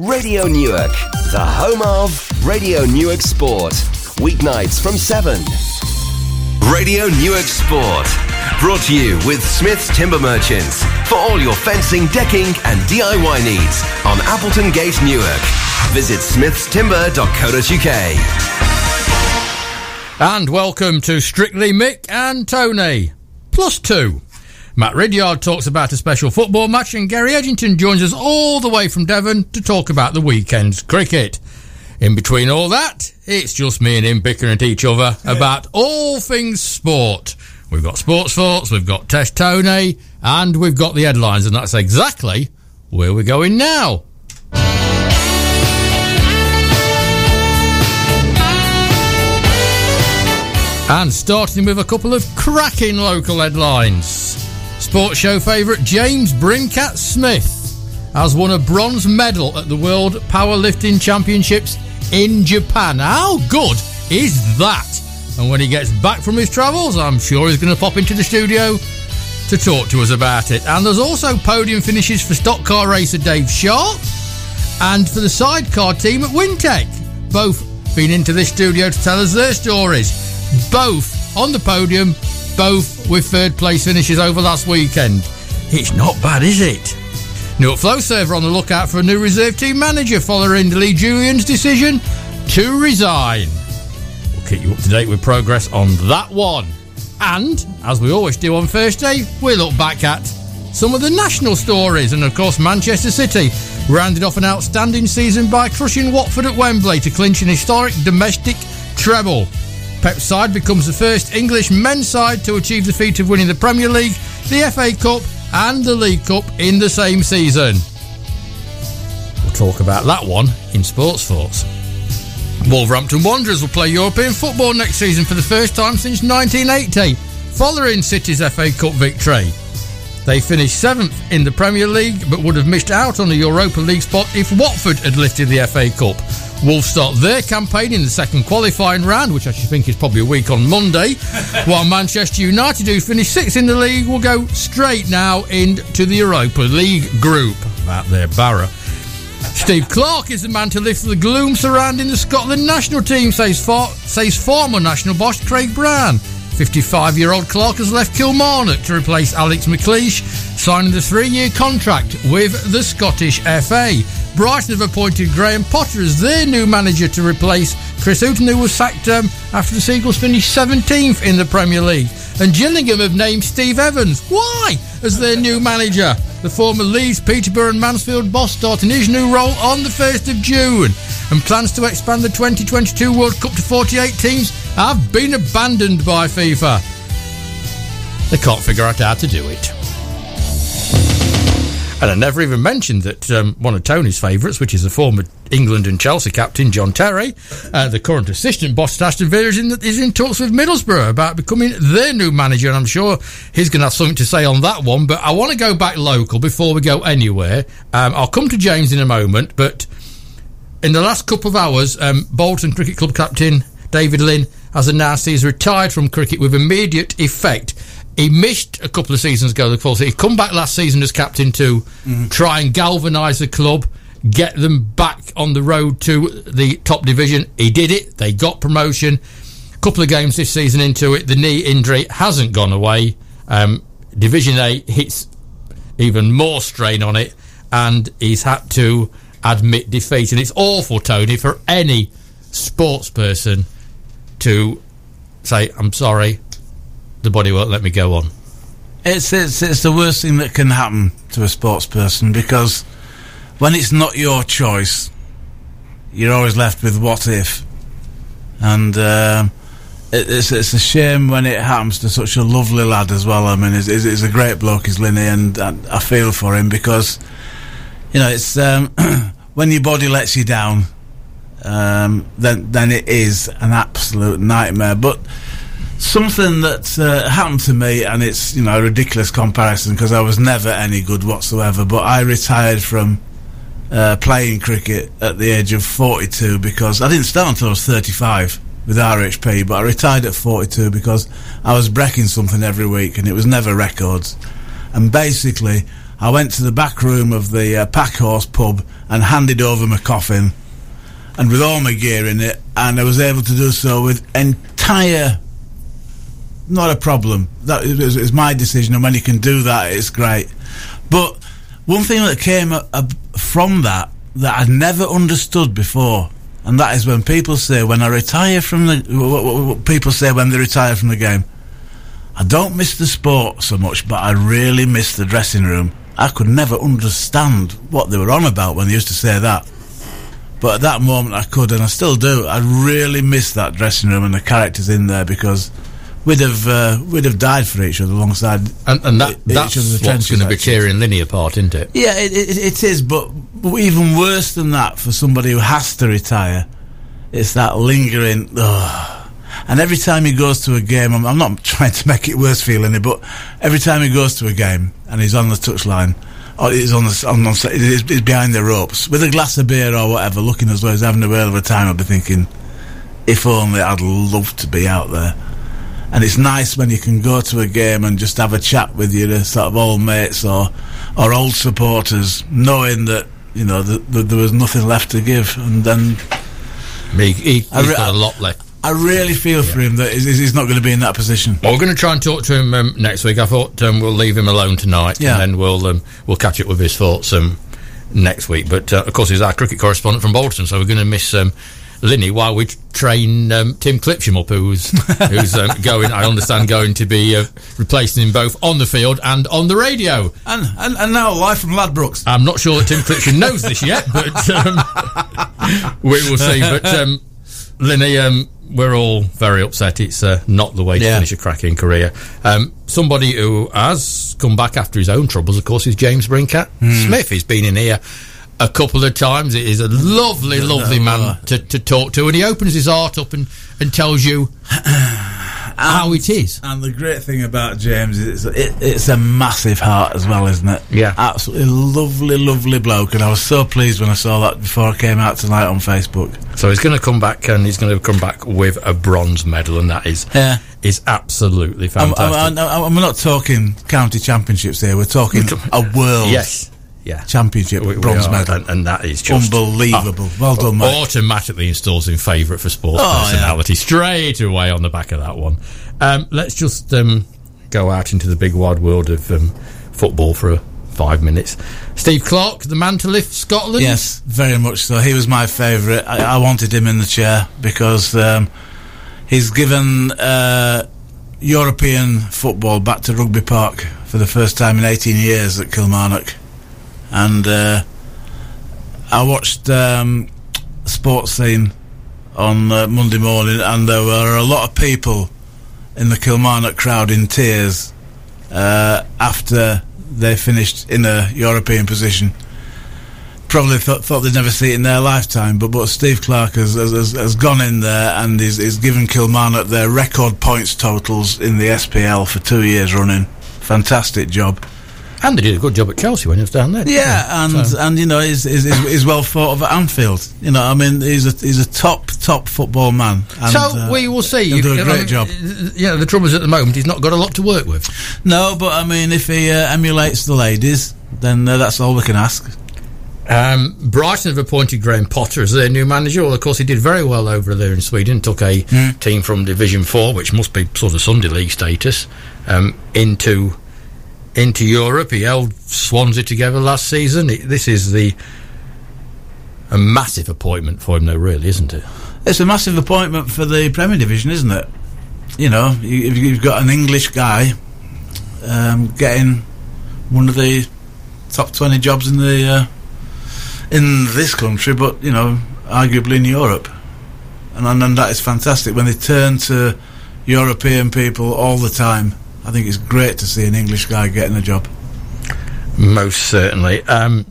Radio Newark, the home of Radio Newark Sport. Weeknights from 7. Radio Newark Sport. Brought to you with Smith's Timber Merchants for all your fencing, decking, and DIY needs on Appleton Gate, Newark. Visit smithstimber.co.uk. And welcome to Strictly Mick and Tony. Plus two. Matt Ridyard talks about a special football match, and Gary Edgington joins us all the way from Devon to talk about the weekend's cricket. In between all that, it's just me and him bickering at each other about all things sport. We've got sports thoughts, we've got Test Tony, and we've got the headlines, and that's exactly where we're going now. And starting with a couple of cracking local headlines. Sports show favourite James Brincat Smith has won a bronze medal at the World Powerlifting Championships in Japan. How good is that? And when he gets back from his travels, I'm sure he's going to pop into the studio to talk to us about it. And there's also podium finishes for stock car racer Dave Sharp and for the sidecar team at Wintec. Both been into this studio to tell us their stories. Both on the podium, both with third place finishes over last weekend. It's not bad, is it? Newark Flowserve on the lookout for a new reserve team manager following Lee Julian's decision to resign. We'll keep you up to date with progress on that one. And, as we always do on Thursday, we look back at some of the national stories. And of course, Manchester City rounded off an outstanding season by crushing Watford at Wembley to clinch an historic domestic treble. Pep's side becomes the first English men's side to achieve the feat of winning the Premier League, the FA Cup, and the League Cup in the same season. We'll talk about that one in Sports Thoughts. Wolverhampton Wanderers will play European football next season for the first time since 1980, following City's FA Cup victory. They finished seventh in the Premier League, but would have missed out on the Europa League spot if Watford had lifted the FA Cup. Wolves start their campaign in the second qualifying round, which I should think is probably a week on Monday, while Manchester United, who finished sixth in the league, will go straight now into the Europa League group. About their Barra. Steve Clarke is the man to lift the gloom surrounding the Scotland national team, says, for, says former national boss Craig Brown. 55 year old Clarke has left Kilmarnock to replace Alex McLeish, signing the three year contract with the Scottish FA. Brighton have appointed Graham Potter as their new manager to replace Chris Hughton, who was sacked um, after the Seagulls finished 17th in the Premier League. And Gillingham have named Steve Evans. Why? As their new manager. The former Leeds, Peterborough, and Mansfield boss starting his new role on the 1st of June. And plans to expand the 2022 World Cup to 48 teams have been abandoned by FIFA. They can't figure out how to do it. And I never even mentioned that um, one of Tony's favourites, which is the former England and Chelsea captain John Terry, uh, the current assistant boss at Aston Villa, is in, is in talks with Middlesbrough about becoming their new manager. And I'm sure he's going to have something to say on that one. But I want to go back local before we go anywhere. Um, I'll come to James in a moment. But in the last couple of hours, um, Bolton Cricket Club captain David Lynn has announced he's retired from cricket with immediate effect. He missed a couple of seasons ago, of course. He come back last season as captain to mm-hmm. try and galvanise the club, get them back on the road to the top division. He did it. They got promotion. A couple of games this season into it, the knee injury hasn't gone away. Um, division A hits even more strain on it, and he's had to admit defeat. And it's awful, Tony, for any sports person to say, I'm sorry, the body won't let me go on. It's, it's, it's the worst thing that can happen to a sports person because when it's not your choice, you're always left with what if. And um, it, it's, it's a shame when it happens to such a lovely lad as well. I mean, he's, he's a great bloke, he's Linny, and, and I feel for him because, you know, it's um, when your body lets you down, um, then then it is an absolute nightmare. But something that uh, happened to me, and it's you know a ridiculous comparison because I was never any good whatsoever. But I retired from uh, playing cricket at the age of 42 because I didn't start until I was 35 with RHP, but I retired at 42 because I was breaking something every week, and it was never records. And basically, I went to the back room of the uh, Packhorse pub and handed over my coffin, and with all my gear in it, and I was able to do so with entire. Not a problem. That is, is my decision, and when you can do that, it's great. But one thing that came uh, uh, from that that I'd never understood before, and that is when people say, when I retire from the, what, what, what people say when they retire from the game, I don't miss the sport so much, but I really miss the dressing room. I could never understand what they were on about when they used to say that. But at that moment I could, and I still do. I really miss that dressing room and the characters in there because we'd have uh, we'd have died for each other alongside. And, and that, each that's other's what's going to be tearing Linny apart, isn't it? Yeah, it, it, it is, but, but even worse than that for somebody who has to retire, it's that lingering. ugh. And every time he goes to a game, I'm, I'm not trying to make it worse for you, Lenny, but every time he goes to a game and he's on the touchline, or he's on the on, on he's, he's behind the ropes with a glass of beer or whatever, looking as though he's having a whale of a time, I'll be thinking, if only I'd love to be out there. And it's nice when you can go to a game and just have a chat with your uh, sort of old mates or or old supporters, knowing that you know that, that there was nothing left to give. And then He, he, he's I re- got a lot left. I really feel for him that he's, he's not going to be in that position. Well, we're going to try and talk to him um, next week. I thought um, we'll leave him alone tonight, Yeah. and then we'll um, we'll catch up with his thoughts um, next week. But uh, of course, he's our cricket correspondent from Bolton, so we're going to miss um, Linny while we train um, Tim Clipsham up, who's who's um, going. I understand going to be uh, replacing him both on the field and on the radio. And and, and now live from Ladbrokes. I'm not sure that Tim Clipsham knows this yet, but um, we will see. But um, Linny, um, we're all very upset. It's uh, not the way to Yeah. finish a cracking career. Um, somebody who has come back after his own troubles, of course, is James Brincat Smith. He's been in here a couple of times. It is a lovely, lovely man to, to talk to, and he opens his heart up and, and tells you how it is. And the great thing about James is it, it's a massive heart as well, isn't it? Yeah. absolutely lovely, lovely bloke. And I was so pleased when I saw that before I came out tonight on Facebook. So he's going to come back, and he's going to come back with a bronze medal, and that is Yeah. is absolutely I'm, fantastic. I'm, I'm, I'm not talking county championships here. We're talking a world Yes. Yeah. championship We- we bronze are, medal. And, and that is just Unbelievable. well done, mate. automatically installs in favourite for sports Oh, yeah. personality straight away on the back of that one. Um, let's just um, go out into the big wide world of um, football for uh, five minutes. Steve Clarke, the man to lift Scotland. Yes, very much so. He was my favourite. I, I wanted him in the chair because um, he's given uh, European football back to Rugby Park for the first time in 18 years at Kilmarnock. And uh, I watched um, Sports Scene on uh, Monday morning, and there were a lot of people in the Kilmarnock crowd in tears uh, after they finished in a European position probably thought, thought they'd never see it in their lifetime. But but Steve Clarke has has, has, has gone in there and is is given Kilmarnock their record points totals in the SPL for two years running. Fantastic job. And they did a good job at Chelsea when he was down there. Yeah, and So- and you know he's, he's, he's well thought of at Anfield. You know, I mean he's a he's a top top football man. And, so uh, we will see. He'll do a great job. Yeah, the trouble is at the moment he's not got a lot to work with. No, but I mean if he uh, emulates the ladies, then uh, that's all we can ask. Um, Brighton have appointed Graham Potter as their new manager. Well, of course, he did very well over there in Sweden. Took a Hmm. team from Division Four, which must be sort of Sunday League status, um, into into Europe. He held Swansea together last season. It, this is the a massive appointment for him, though, really, isn't it? It's a massive appointment for the Premier Division, isn't it? You know, you, you've got an English guy um, getting one of the top twenty jobs in the uh, in this country, but you know, arguably in Europe, and, and and that is fantastic. When they turn to European people all the time, I think it's great to see an English guy getting a job. Most certainly. Um,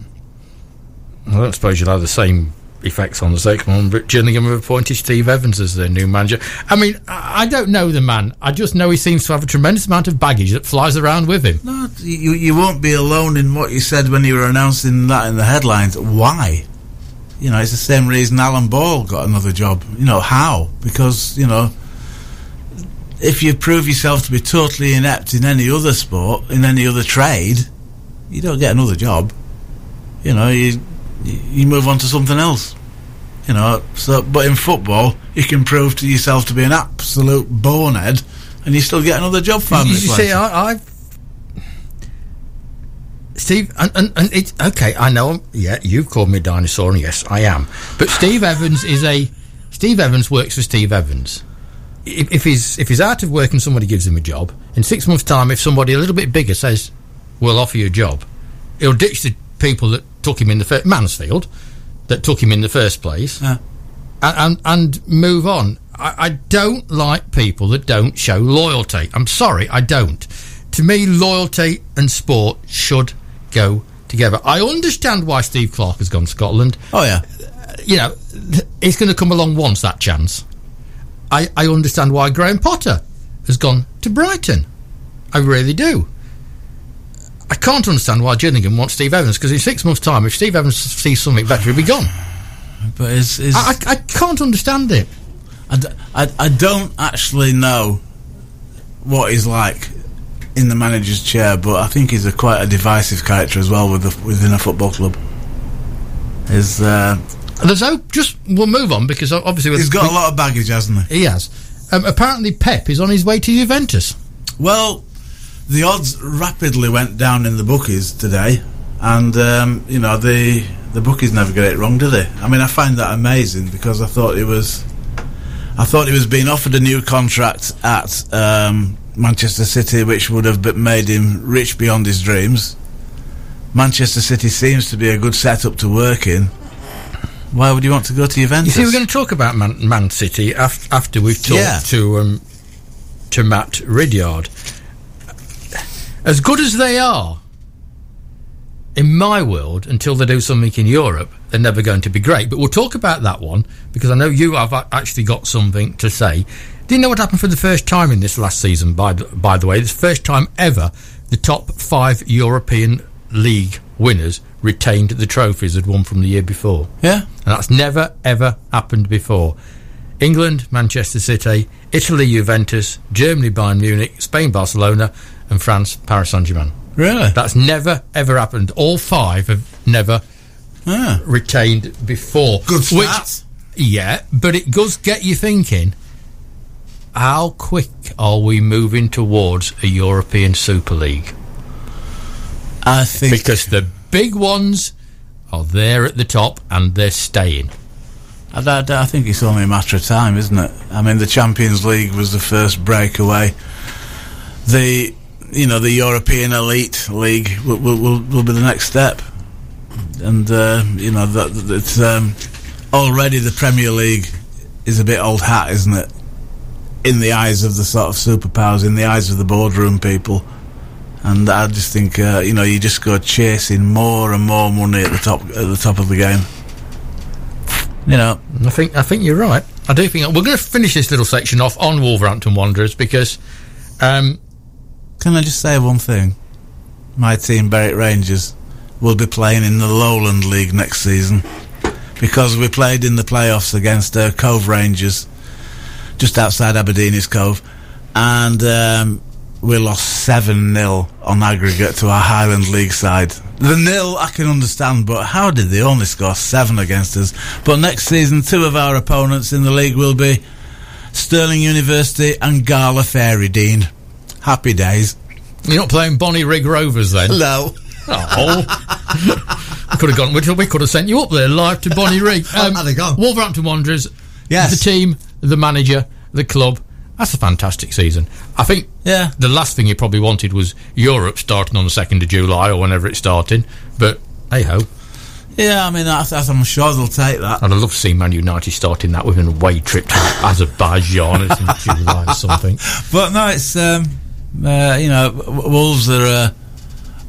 I don't suppose you'll have the same effects on the second one, but Gillingham have appointed Steve Evans as their new manager. I mean, I I don't know the man. I just know he seems to have a tremendous amount of baggage that flies around with him. No, you you won't be alone in what you said when you were announcing that in the headlines. Why? You know, it's the same reason Alan Ball got another job. You know, how? Because, you know, if you prove yourself to be totally inept in any other sport, in any other trade, you don't get another job. You know, you you move on to something else. You know, so but in football, you can prove to yourself to be an absolute bonehead, and you still get another job five You, you see, I, I Steve, and, and, and it's okay. I know. Yeah, you've called me a dinosaur, and yes, I am. But Steve Evans is a Steve Evans works for Steve Evans. If, if he's if he's out of work and somebody gives him a job in six months' time, if somebody a little bit bigger says, "We'll offer you a job," he'll ditch the people that took him in the first Mansfield, that took him in the first place, Yeah. and, and and move on. I, I don't like people that don't show loyalty. I'm sorry, I don't. To me, loyalty and sport should go together. I understand why Steve Clarke has gone to Scotland. Oh yeah, You know, it's going to come along once that chance. I, I understand why Graham Potter has gone to Brighton. I really do. I can't understand why Gillingham wants Steve Evans because in six months' time, if Steve Evans sees something better, he'll be gone. but it's, it's I, I, I can't understand it. I, d- I, I don't actually know what he's like in the manager's chair, but I think he's a quite a divisive character as well with the, within a football club. Is uh, There's no just we'll move on because obviously he's got a lot of baggage, hasn't he? he has. Um, apparently, Pep is on his way to Juventus. Well, the odds rapidly went down in the bookies today, and um, you know the the bookies never get it wrong, do they? I mean, I find that amazing because I thought it was, I thought he was being offered a new contract at um, Manchester City, which would have made him rich beyond his dreams. Manchester City seems to be a good setup to work in. Why would you want to go to You Juventus? see, we're going to talk about Man, Man City af- after we've talked Yeah. to um, to Matt Ridyard. As good as they are, in my world, until they do something in Europe, they're never going to be great. But we'll talk about that one because I know you have actually got something to say. Do you know what happened for the first time in this last season? By the, by the way, this first time ever, the top five European league winners retained the trophies they'd won from the year before. yeah, And that's never, ever happened before. England, Manchester City, Italy, Juventus, Germany, Bayern Munich, Spain, Barcelona, and France, Paris Saint Germain. really? That's never, ever happened. All five have never Yeah. retained before. Good Which- stats. yeah, but it does get you thinking how quick are we moving towards a European Super League? I think Because the big ones are there at the top and they're staying. I, I- I think it's only a matter of time, isn't it? I mean, the Champions League was the first breakaway. The, you know, the European Elite League will, will, will, will be the next step, and uh, you know that it's um, already the Premier League is a bit old hat, isn't it? In the eyes of the sort of superpowers, in the eyes of the boardroom people. And I just think, uh, you know, you just go chasing more and more money at the top at the top of the game. You know, I think I think you're right. I do think we're going to finish this little section off on Wolverhampton Wanderers because um, Can I just say one thing? My team, Berwick Rangers, will be playing in the Lowland League next season because we played in the playoffs against uh, Cove Rangers, just outside Aberdeen's Cove, and um, we lost 7 0 on aggregate to our Highland League side. The nil I can understand, but how did they only score 7 against us? But next season, two of our opponents in the league will be Stirling University and Gala Fairydean. Happy days. you're not playing Bonnyrigg Rovers then. No. Oh, could have gone. We we could have sent you up there live to Bonnyrigg. Um, Had they gone? Wolverhampton Wanderers. Yes. the team, the manager, the club. That's a fantastic season. I think Yeah. the last thing you probably wanted was Europe starting on the second of July or whenever it's starting. But hey ho, Yeah, I mean, I, I, I'm sure they'll take that. And I'd love to see Man United starting that with an away trip to Azerbaijan in July or something. But no, it's, um, uh, you know, Wolves are,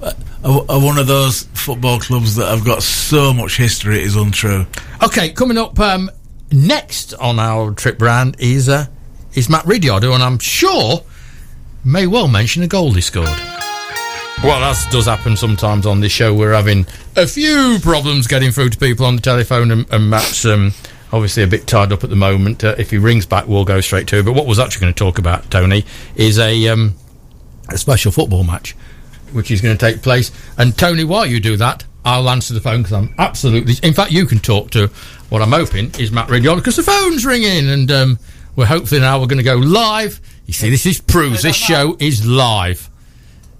uh, are, are one of those football clubs that have got so much history, it is untrue. Okay, coming up um, next on our trip round is uh, is Matt Ridyard, and I'm sure may well mention a goal he scored. Well, that does happen sometimes on this show. We're having a few problems getting through to people on the telephone, and, and Matt's um, obviously a bit tied up at the moment. Uh, if he rings back, we'll go straight to. it. But what was actually going to talk about, Tony, is a um, a special football match which is going to take place. And Tony, while you do that, I'll answer the phone because I'm absolutely. In fact, you can talk to what I'm hoping is Matt Riddle because the phone's ringing, and um, we're hopefully now we're going to go live. You see, this is proves this show is live.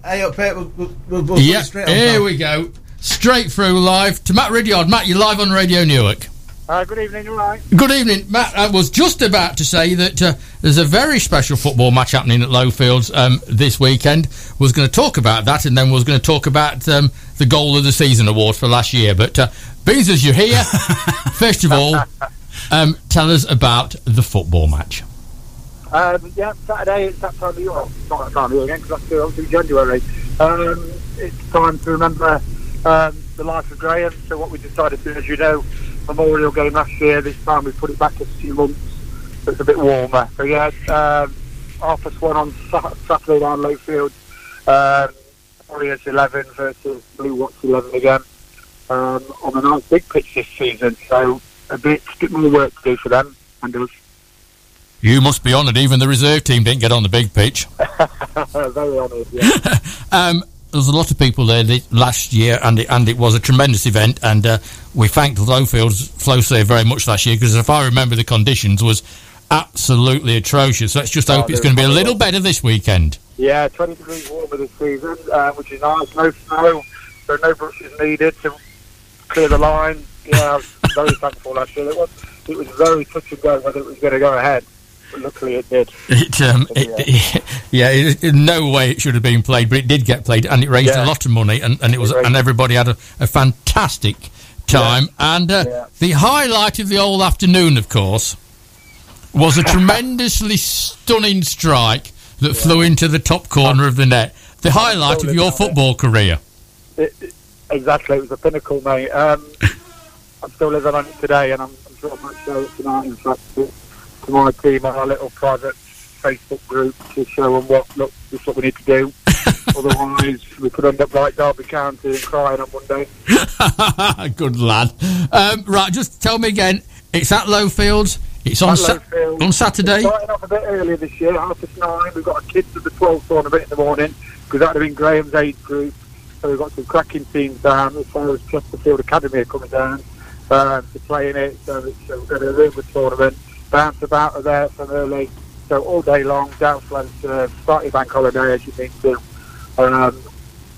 Hey, up here, we'll, we'll, we'll, we'll yeah, here we go. Straight through live to Matt Ridyard. Matt, you're live on Radio Newark. Uh, good evening, you right? Good evening, Matt. I was just about to say that uh, there's a very special football match happening at Lowfields um, this weekend. Was going to talk about that, and then we was going to talk about um, the goal of the season award for last year. But uh, beans as you're here, first of all, um, tell us about the football match. Um, yeah, Saturday it's that time of year. Well, not that time of year again because that's obviously January. Um, it's time to remember um, the life of Graham. So what we decided to do, as you know, Memorial game last year. This time we put it back a few months. So it's a bit warmer. So yeah, um, half one on Saturday down Lowfield. Um, Warriors 11 versus Blue Watch 11 again um, on a nice big pitch this season. So a bit, bit more work to do for them and us. You must be honoured. Even the reserve team didn't get on the big pitch. Very honoured. Yeah. um, there was a lot of people there last year, and it, and it was a tremendous event. And uh, we thanked Lowfield's Flowserve very much last year because, if I remember, the conditions was absolutely atrocious. Let's just hope oh, it's going to be a little better this weekend. Yeah, 20 degrees warmer this season, uh, which is nice. No snow, so no brushes needed to clear the line. Yeah, very thankful last year. It was, it was very touch and go whether it was going to go ahead luckily it did. It, um, it, yeah, it, in no way it should have been played, but it did get played, and it raised yeah. a lot of money, and, and it was, and everybody had a, a fantastic time. Yeah. And uh, yeah. the highlight of the whole afternoon, of course, was a tremendously stunning strike that flew into the top corner of the net. The highlight of your football career. exactly, it was a pinnacle, mate. Um, I'm still living on it today, and I'm, I'm sure I might show it tonight. In fact to my team on our little private Facebook group to show them what look this is what we need to do. Otherwise, we could end up like Derby County and crying on Monday. Good lad. Um, right, just tell me again. It's at Lowfields. It's on sa- on Saturday. It's starting off a bit earlier this year, half past nine. We've got a kids of the 12th tournament in the morning because that would have been Graham's age group. So we've got some cracking teams down as far as Chesterfield Academy are coming down um, to play in it. So, it's, so we're going to a tournament bounce about there from early. So all day long, down Flensburg, starting bank holiday as you need to. Um,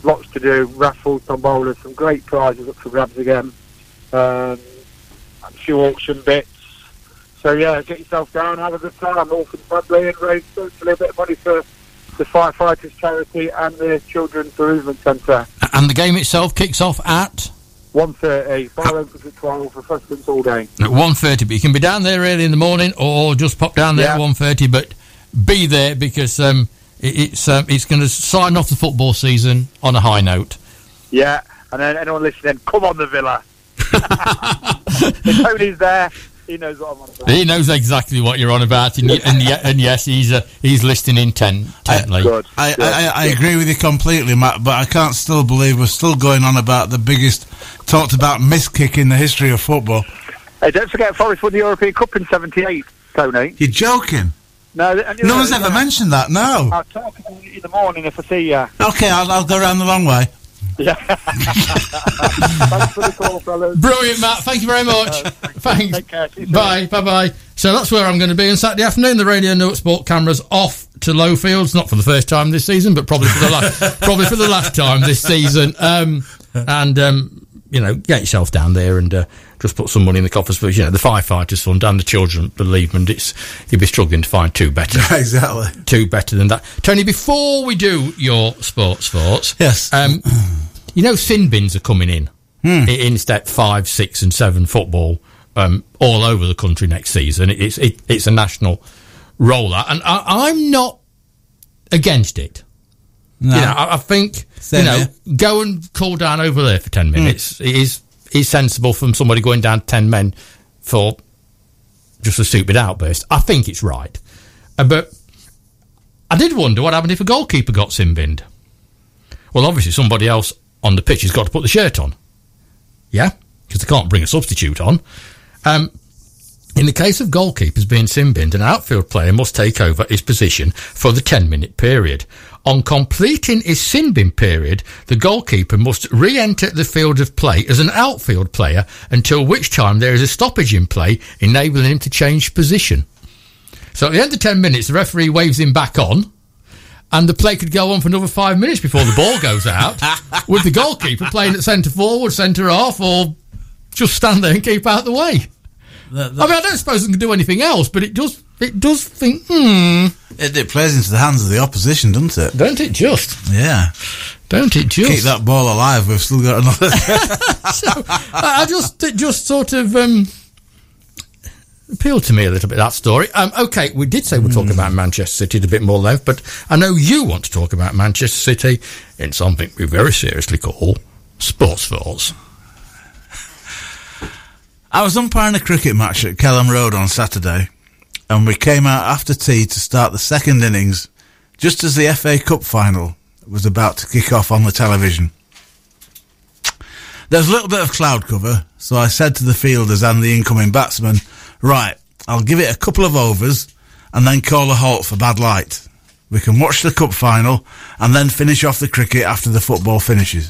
lots to do, raffles, tombolas, some great prizes up for grabs again. Um, a few auction bits. So yeah, get yourself down, have a good time, orphan friendly, and raise a little bit of money for the firefighters charity and the children's bereavement centre. And the game itself kicks off at 1.30, fire opens at 12, refreshments all day. At 1.30, but you can be down there early in the morning or just pop down there yeah. at 1.30, but be there because um, it, it's um, it's going to sign off the football season on a high note. Yeah, and then anyone listening, come on the Villa. The tony's there, he knows what I'm on about. He knows exactly what you're on about, and, and, and yes, he's uh, he's listening intently. I, I, I, I, agree with you completely, Matt, but I can't still believe we're still going on about the biggest talked about miss kick in the history of football. Hey, don't forget Forest won the European Cup in '78, Tony. You're joking. No, no one's ever mentioned that. No. I'll talk to you in the morning if I see you. Okay, I'll, I'll go around the long way. Yeah. Thanks for the call, fellas. Brilliant, Matt. Thank you very much. Uh, thanks. Bye. Bye. Bye. So that's where I'm going to be on Saturday afternoon. The Radio Newark Sport cameras off to Lowfields, not for the first time this season, but probably for the last, probably for the last time this season. Um, and um, you know, get yourself down there and uh, just put some money in the coffers for you know the firefighters fund and the children bereavement. It's you'll be struggling to find two better. exactly, two better than that. Tony, before we do your sports thoughts, yes, um, you know, sin bins are coming in hmm. in step five, six, and seven football um, all over the country next season. It's it, it's a national rollout, and I, I'm not against it. No. You know, I, I think Same you know, here. go and cool down over there for ten minutes. Mm. It is is sensible from somebody going down ten men for just a stupid outburst. I think it's right, uh, but I did wonder what happened if a goalkeeper got sin binned. Well, obviously somebody else on the pitch has got to put the shirt on. Yeah, because they can't bring a substitute on. Um, In the case of goalkeepers being sin binned, an outfield player must take over his position for the 10 minute period. On completing his sin bin period, the goalkeeper must re-enter the field of play as an outfield player until which time there is a stoppage in play, enabling him to change position. So at the end of 10 minutes, the referee waves him back on, and the play could go on for another five minutes before the ball goes out, with the goalkeeper playing at centre forward, centre half, or just stand there and keep out the way. That- I mean, I don't suppose it can do anything else, but it does. It does think, hmm, It, it plays into the hands of the opposition, doesn't it? don't it just? Yeah. Don't it just? Keep that ball alive. We've still got another. so, I I just it just sort of um, appealed to me a little bit that story. Um, okay, we did say we're talking about Manchester City a bit more length, but I know you want to talk about Manchester City in something we very seriously call sports falls. I was umpiring a cricket match at Kelham Road on Saturday, and we came out after tea to start the second innings, just as the FA Cup final was about to kick off on the television. There was a little bit of cloud cover, so I said to the fielders and the incoming batsman, Right, I'll give it a couple of overs and then call a halt for bad light. We can watch the cup final and then finish off the cricket after the football finishes.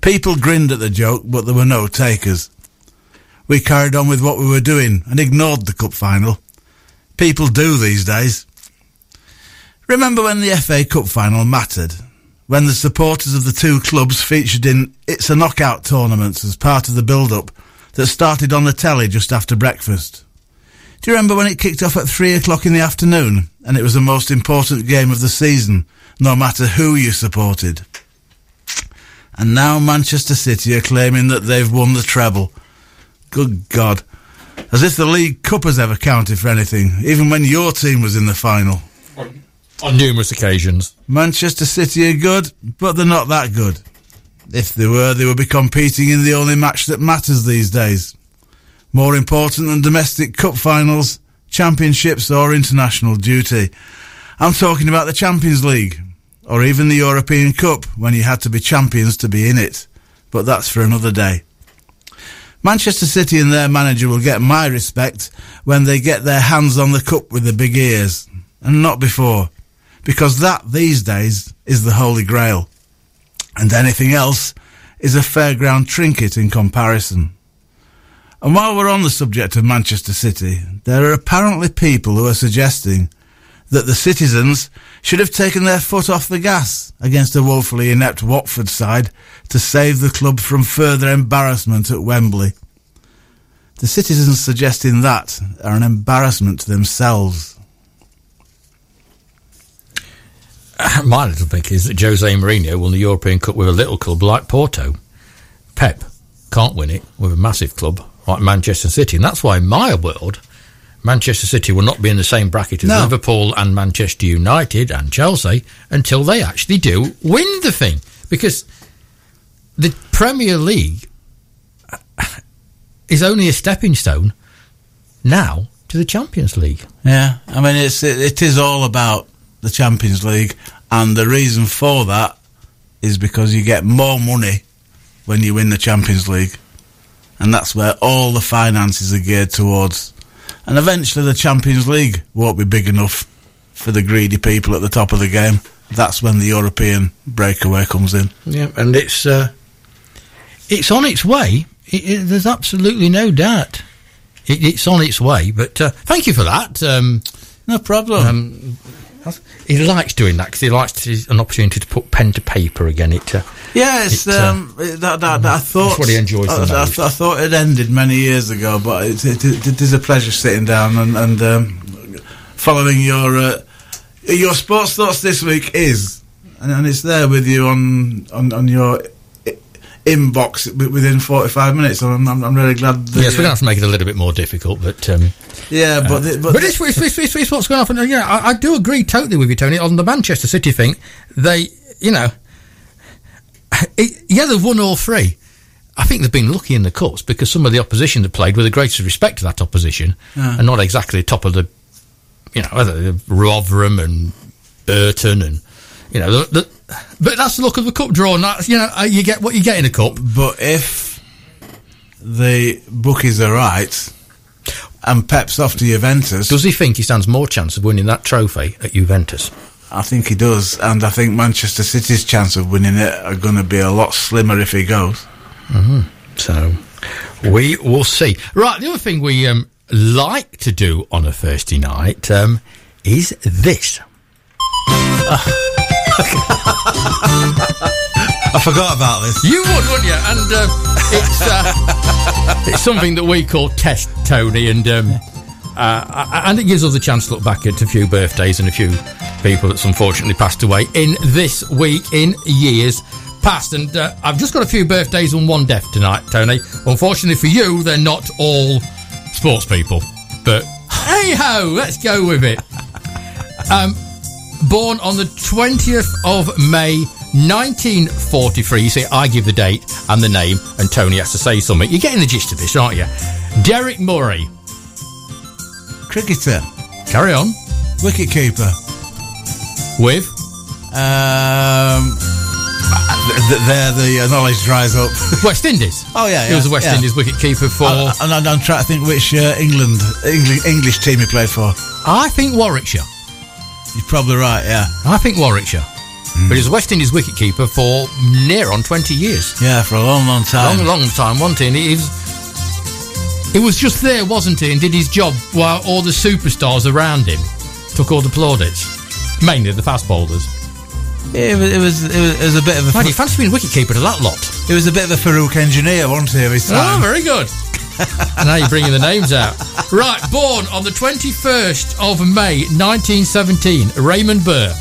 People grinned at the joke, but there were no takers. We carried on with what we were doing and ignored the cup final. People do these days. Remember when the FA Cup final mattered? When the supporters of the two clubs featured in It's a Knockout tournaments as part of the build-up that started on the telly just after breakfast? Do you remember when it kicked off at three o'clock in the afternoon and it was the most important game of the season, no matter who you supported? And now Manchester City are claiming that they've won the treble. Good God. As if the League Cup has ever counted for anything, even when your team was in the final. On numerous occasions. Manchester City are good, but they're not that good. If they were, they would be competing in the only match that matters these days. More important than domestic cup finals, championships or international duty. I'm talking about the Champions League, or even the European Cup when you had to be champions to be in it. But that's for another day. Manchester City and their manager will get my respect when they get their hands on the cup with the big ears, and not before, because that these days is the holy grail, and anything else is a fairground trinket in comparison. And while we're on the subject of Manchester City, there are apparently people who are suggesting that the citizens should have taken their foot off the gas against a woefully inept Watford side to save the club from further embarrassment at Wembley. The citizens suggesting that are an embarrassment to themselves. My little think is that Jose Mourinho won the European Cup with a little club like Porto. Pep can't win it with a massive club like Manchester City, and that's why in my world, Manchester City will not be in the same bracket as No. Liverpool and Manchester United and Chelsea until they actually do win the thing. Because the Premier League is only a stepping stone now to the Champions League. Yeah, I mean it's it, it is all about the Champions League, and the reason for that is because you get more money when you win the Champions League, and that's where all the finances are geared towards. And eventually, the Champions League won't be big enough for the greedy people at the top of the game. That's when the European breakaway comes in. Yeah, and it's uh, it's on its way. It, it, there's absolutely no doubt. It, it's on its way. But uh, thank you for that. Um, No problem. um, he likes doing that because he likes to, an opportunity to put pen to paper again. It uh, Yeah, it's It, uh, um, it- that, that, that I thought. what he enjoys I, the I, most. I thought it ended many years ago, but it, it, it, is a pleasure sitting down and, and um, following your uh, your sports thoughts this week is, and, and it's there with you on on, on your i- inbox within forty five minutes. So I'm, I'm, I'm really glad. That, yes, we're going to have to make it a little bit more difficult. But um, yeah, but the, but, but it's, it's, it's, it's, what's going on. And, yeah, I, I do agree totally with you, Tony. On the Manchester City thing, they, you know, it, yeah, they've won all three. I think they've been lucky in the cups because some of the opposition they played with the greatest respect to that opposition Yeah. and not exactly top of the, you know, whether Rotherham and Burton and, you know, the, the, but that's the look of the cup draw. And that, you know, uh, you get what you get in a cup. but if the bookies are right, and Pep's off to Juventus. Does he think he stands more chance of winning that trophy at Juventus? I think he does, and I think Manchester City's chance of winning it are going to be a lot slimmer if he goes. So we will see. Right, the other thing we um, like to do on a Thursday night um, is this. I forgot about this. You would, wouldn't you? And uh, it's uh, it's something that we call test, Tony, and um, uh, and it gives us a chance to look back at a few birthdays and a few people that's unfortunately passed away in this week in years past. And uh, I've just got a few birthdays and one death tonight, Tony. Unfortunately for you, they're not all sports people, but hey ho, let's go with it. Um, born on the 20th of May 1943. You see, I give the date and the name, and Tony has to say something. You're getting the gist of this, aren't you? Deryck Murray. Cricketer, Carry on. wicket keeper. With. Um, th- th- there the uh, knowledge dries up. West Indies. Oh, yeah, He was yeah, the West yeah. Indies wicket keeper for. And I'm, I'm trying to think which uh, England English, English team he played for. I think Warwickshire. You're probably right. Yeah, I think Warwickshire. Hmm. But he was West Indies wicket keeper for near on 20 years. yeah, for a long, long time. long, long time, wasn't he? And he was, he was just there, wasn't he? And did his job while all the superstars around him took all the plaudits. Mainly the fast bowlers. It was, it was, it was, it was a bit of a, Right, you fancy being wicket keeper to that lot? it was a bit of a Farokh Engineer, wasn't he? Of his Oh, very good. Now you're bringing the names out. Right, born on the 21st of May 1917, Raymond Burr.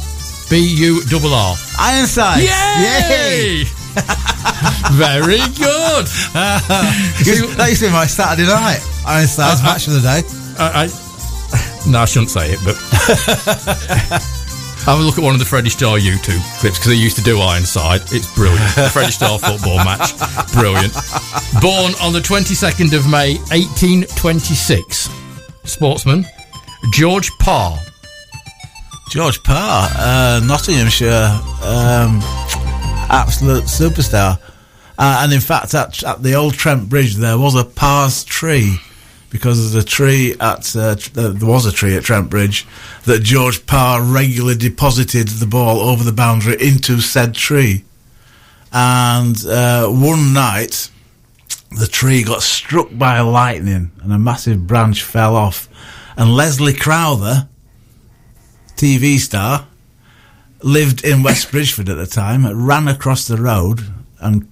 B U R R. Ironside. Yay! Very good. Used- that used to be my Saturday night. Ironside's Uh, uh, match of the day. I, I, no, I shouldn't say it, but have a look at one of the Freddie Starr YouTube clips because they used to do Ironside. It's brilliant. The Freddie Starr football match, brilliant. Born on the 22nd of May, 1826. Sportsman, George Parr. George Parr, uh, Nottinghamshire, um, absolute superstar. Uh, and in fact, at, at the old Trent Bridge, there was a Parr's tree because there's a tree at uh, uh, there was a tree at Trent Bridge that George Parr regularly deposited the ball over the boundary into said tree. And uh, one night, the tree got struck by lightning and a massive branch fell off. And Leslie Crowther, TV star, lived in West Bridgford at the time, ran across the road and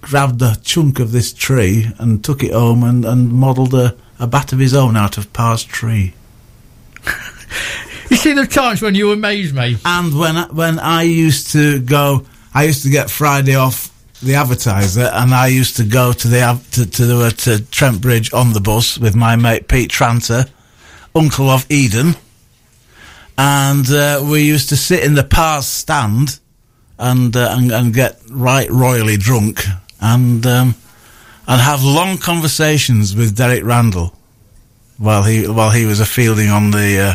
grabbed a chunk of this tree and took it home and, and modelled a, a bat of his own out of Parr's tree. You see the times when you amaze me. And when I, when I used to go, I used to get Friday off the advertiser, and I used to go to the to to, the, to Trent Bridge on the bus with my mate Pete Tranter, uncle of Eden, and uh, we used to sit in the Parr's stand and uh, and, and get right royally drunk and um, and have long conversations with Derek Randall while he while he was a fielding on the. Uh,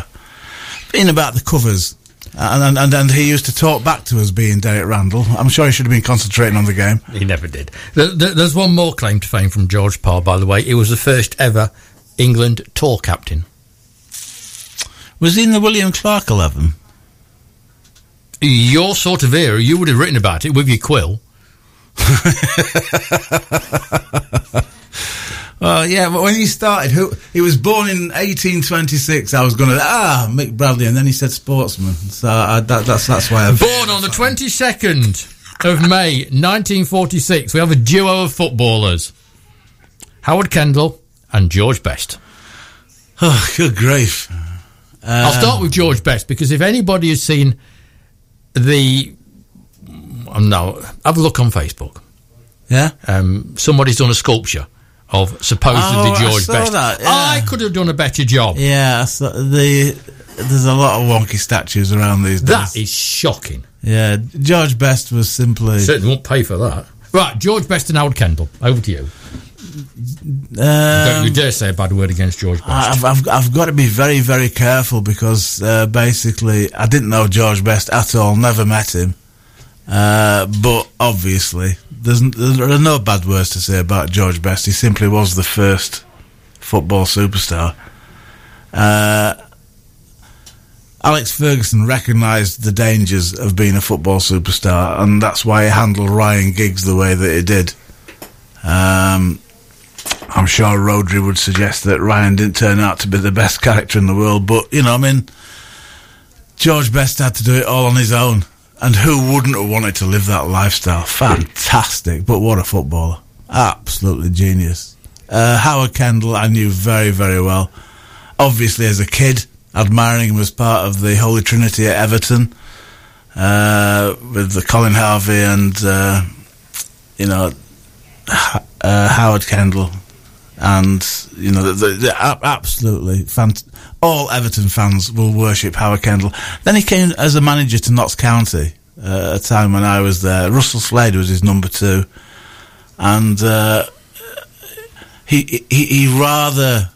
in about the covers. And, and and he used to talk back to us, being Derek Randall. I'm sure he should have been concentrating on the game. He never did. There, there- there's one more claim to fame from George Parr, by the way. He was the first ever England tour captain. Was he in the William Clarke eleven? Your sort of era, you would have written about it with your quill. Well, yeah, but when he started, who he was born in 1826. I was going to ah Mick Bradley, and then he said sportsman. So I, that, that's that's why I'm Born on the 22nd of May 1946, we have a duo of footballers Howard Kendall and George Best. Oh, good grief! I'll start with George Best because if anybody has seen the. Um, no, have a look on Facebook. Yeah, Um, somebody's done a sculpture of supposedly Oh, I George saw Best. that, yeah. I could have done a better job. yeah. The there's a lot of wonky statues around these days. That is shocking. yeah. George Best was simply Certainly won't pay for that. Right, George Best and Howard Kendall. Over to you. Don't um, you dare say a bad word against George Best. I've, I've, I've got to be very, very careful because uh, basically I didn't know George Best at all, never met him. Uh, but obviously, there's, there are no bad words to say about George Best. He simply was the first football superstar. Uh, Alex Ferguson recognised the dangers of being a football superstar, and that's why he handled Ryan Giggs the way that he did. Um, I'm sure Rhodri would suggest that Ryan didn't turn out to be the best character in the world, but you know, I mean, George Best had to do it all on his own, and who wouldn't have wanted to live that lifestyle? Fantastic, but what a footballer! Absolutely genius. Uh, Howard Kendall, I knew very, very well. Obviously, as a kid, admiring him as part of the Holy Trinity at Everton, uh, with the Colin Harvey and uh, you know uh, Howard Kendall, and you know, the, the, absolutely fant- all Everton fans will worship Howard Kendall. Then he came as a manager to Notts County uh, at a time when I was there. Russell Slade was his number two, and uh, he, he he rather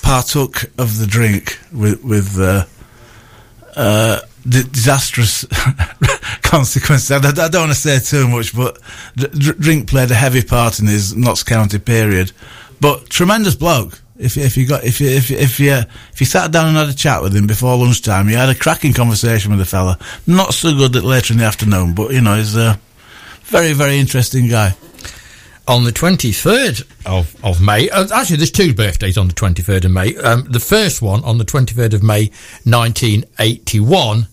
partook of the drink with with uh, uh, disastrous consequences. I, I, don't want to say too much, but d- drink played a heavy part in his Notts County period. But tremendous bloke. If if you got if you if you, if you if you sat down and had a chat with him before lunchtime, you had a cracking conversation with the fella. Not so good that later in the afternoon, but you know he's a very very interesting guy on the 23rd of, of May. Uh, actually, there's two birthdays on the 23rd of May. Um, the first one on the 23rd of May, 1981,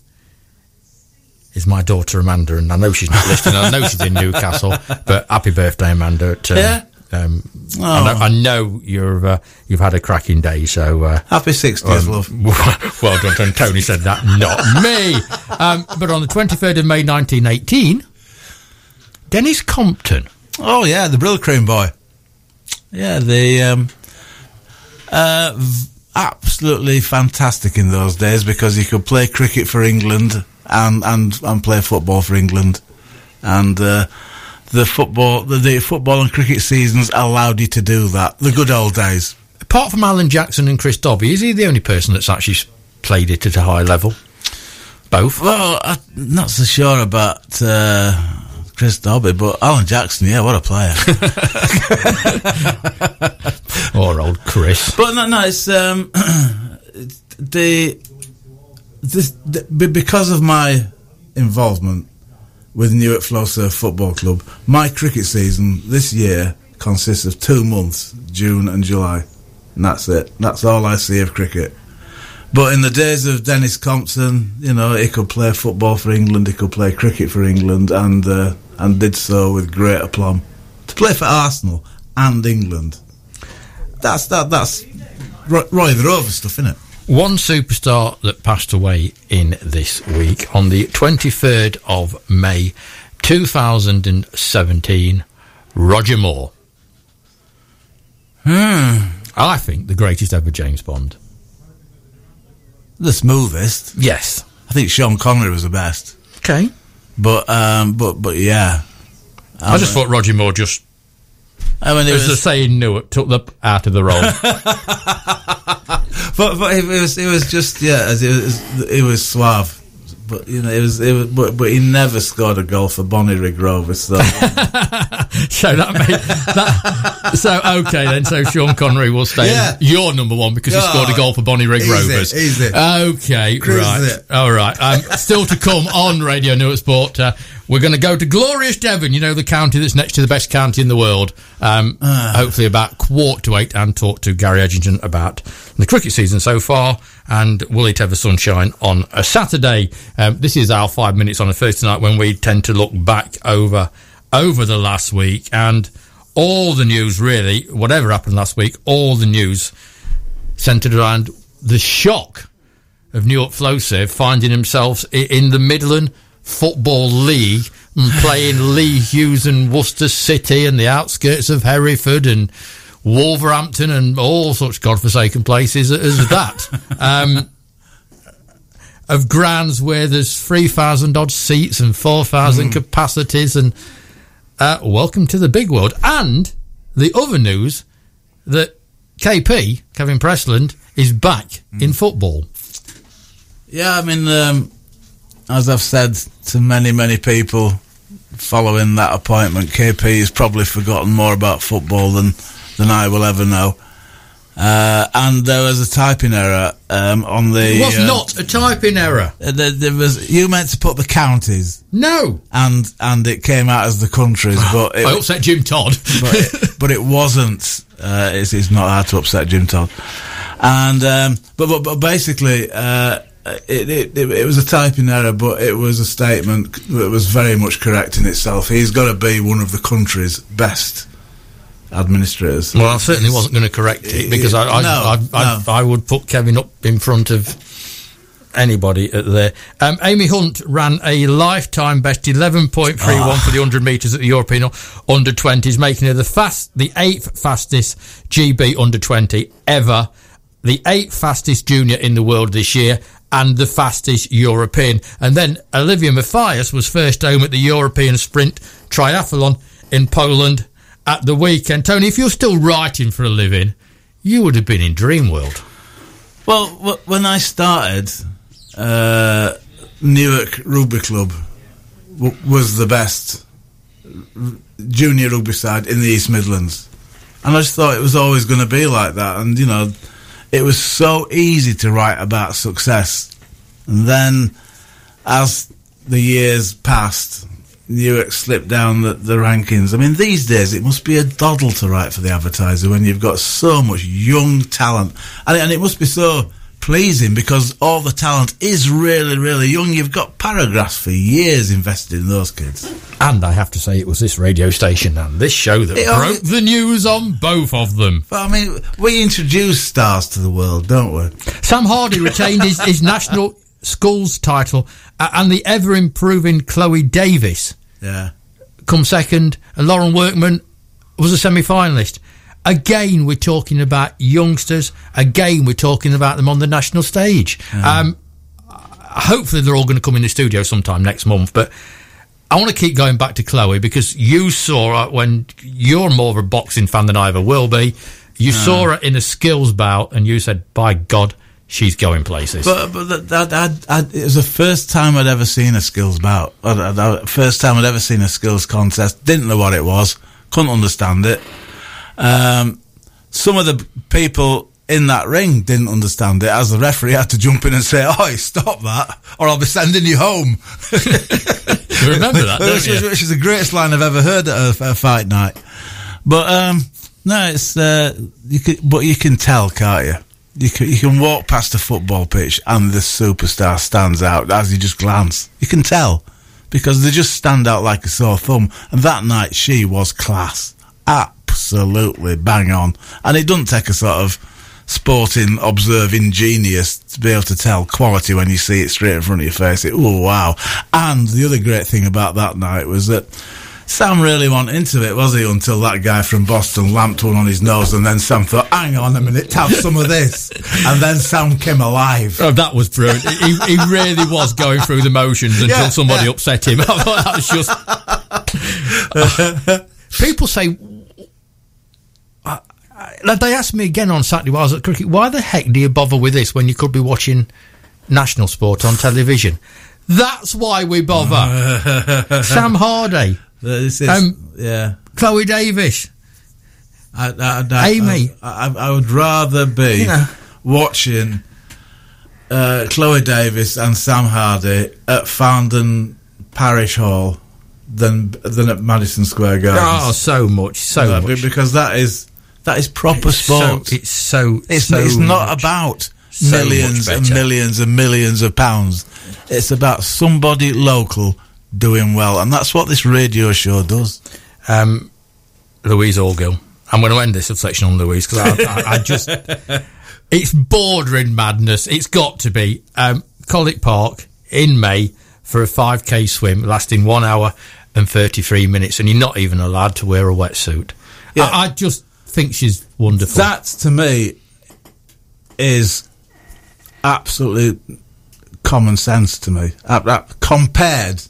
is my daughter Amanda, and I know she's not listening. I know she's in Newcastle, but happy birthday, Amanda! At, um, yeah. Um, oh. I, know, I know you've uh, you've had a cracking day, so uh, happy sixtieth, um, love. well done, and Tony said that, not me. Um, but on the twenty third of May, nineteen eighteen, Denis Compton Oh yeah, the Brylcreem boy. Yeah, the um, uh, v- absolutely fantastic in those days because he could play cricket for England and and and play football for England, and uh, the football the, the football and cricket seasons allowed you to do that. The good old days. Apart from Alan Jackson and Chris Dobey, is he the only person that's actually played it at a high level? Both. Well, I'm not so sure about. Uh, Chris Dobey, but Alan Jackson, yeah, what a player. or old Chris. But no, no, it's um, the, this, the because of my involvement with Newark Flowserve Football Club, my cricket season this year consists of two months, June and July, and that's it. That's all I see of cricket. But in the days of Denis Compton, you know, he could play football for England, he could play cricket for England, and uh, and did so with great aplomb. To play for Arsenal and England, that's that that's Roy the Rover stuff, isn't it? One superstar that passed away in this week on the 23rd of May 2017, Roger Moore. Hmm. I think the greatest ever James Bond. The smoothest? Yes. I think Sean Connery was the best. Okay. But um, but but yeah, I, I just thought Roger Moore just. I mean, it as was the saying knew it took the out of the role. but but it was it was just yeah, as it was it was suave but you know it was it was but, but he never scored a goal for Bonnyrigg Rovers so so that made that so okay then so Sean Connery will stay yeah. your number one because he oh, scored a goal for Bonnyrigg easy, Rovers easy. okay Chris right all right um, still to come on Radio Newark Sport uh, we're going to go to glorious Devon, you know, the county that's next to the best county in the world. Um, uh. Hopefully, about quarter to eight, and talk to Gary Edgington about the cricket season so far and will it ever sunshine on a Saturday. Um, this is our five minutes on a Thursday night when we tend to look back over over the last week and all the news really, whatever happened last week, all the news centered around the shock of Newark Flowserve finding themselves in the Midland Football League and playing Lee Hughes and Worcester City and the outskirts of Hereford and Wolverhampton and all such godforsaken places as that. um, of grounds where there's 3,000 odd seats and 4,000 mm. capacities and uh, welcome to the big world. And the other news that KP, Kevin Pressland, is back mm. in football. Yeah, I mean, um, as I've said to many, many people following that appointment, KP has probably forgotten more about football than than I will ever know. Uh, and there was a typing error um, on the. It was uh, not a typing error. uh, There, there was you meant to put the counties, No. and and it came out as the countries, but it, I upset Jim Todd. but it, but it wasn't. Uh, it's, it's not hard to upset Jim Todd, and um, but, but but basically, uh, it, it it it was a typing error, but it was a statement that was very much correct in itself. He's got to be one of the country's best administrators. well, I certainly wasn't going to correct it because I I, No, I, I, no. I would put Kevin up in front of anybody at there. Um, Amy Hunt ran a lifetime best 11.31 Ah. for the 100 metres at the European under 20s, making her the fast, the eighth fastest GB under 20 ever, the eighth fastest junior in the world this year, and the fastest European. And then Olivia Mathias was first home at the European Sprint Triathlon in Poland at the weekend. Tony, if you're still writing for a living, you would have been in Dream World. Well, wh- when I started, uh, Newark Rugby Club w- was the best r- junior rugby side in the East Midlands, and I just thought it was always going to be like that. And you know, it was so easy to write about success, and then as the years passed. Newark slipped down the, the rankings. I mean, these days it must be a doddle to write for the advertiser when you've got so much young talent, and, and it must be so pleasing because all the talent is really, really young. You've got paragraphs for years invested in those kids. And I have to say, it was this radio station and this show that It broke the news on both of them. But I mean, we introduce stars to the world, don't we? Sam Hardy retained his, his national schools title, uh, and the ever improving Chloe Davis Yeah. come second, and Lauren Workman was a semi finalist. Again, we're talking about youngsters. Again, we're talking about them on the national stage. Um, hopefully, they're all going to come in the studio sometime next month. But I want to keep going back to Chloe because you saw her when you're more of a boxing fan than I ever will be. You saw her in a skills bout, and you said, "By God, she's going places." But, but that, that, that, it was the first time I'd ever seen a skills bout. Uh, uh, First time I'd ever seen a skills contest. Didn't know what it was. Couldn't understand it. Um, some of the people in that ring didn't understand it, as the referee had to jump in and say, "Oh, stop that, or I'll be sending you home." you remember that, don't which, you? which is the greatest line I've ever heard at a, a fight night. But um, no, it's uh, you can, but you can tell, can't you? You can, you can walk past a football pitch and the superstar stands out as you just glance. You can tell because they just stand out like a sore thumb. And that night she was class, absolutely bang on. And it doesn't take a sort of sporting observing genius to be able to tell quality when you see it straight in front of your face. It, oh wow! And the other great thing about that night was that. Sam really wasn't into it, was he? Until that guy from Boston lamped one on his nose, and then Sam thought, "Hang on a minute, have some of this." and then Sam came alive. Oh, that was brilliant. he, he really was going through the motions until Yeah, somebody yeah. upset him. I thought that was just. People say. I- I- like, they asked me again on Saturday while I was at cricket, why the heck do you bother with this when you could be watching national sport on television? That's why we bother. Sam Hardy, This is, Um, yeah. Chloe Davis. I, I, I, Amy. I, would rather be Yeah. watching uh, Chloe Davis and Sam Hardy at Fountain Parish Hall than than at Madison Square Garden. Oh, so much, so be- much. because that is that is proper It's so, sport. it's so. It's, so it's not much. about So millions and millions and millions of pounds. It's about somebody local doing well, and that's what this radio show does. um, Louise Orgill. I'm going to end this section on Louise because I, I, I just it's bordering madness. It's got to be um, Colwick Park in May for a 5k swim lasting one hour and 33 minutes, and you're not even allowed to wear a wetsuit. Yeah. I, I just think she's wonderful. That to me is absolutely common sense to me. Uh, uh, compared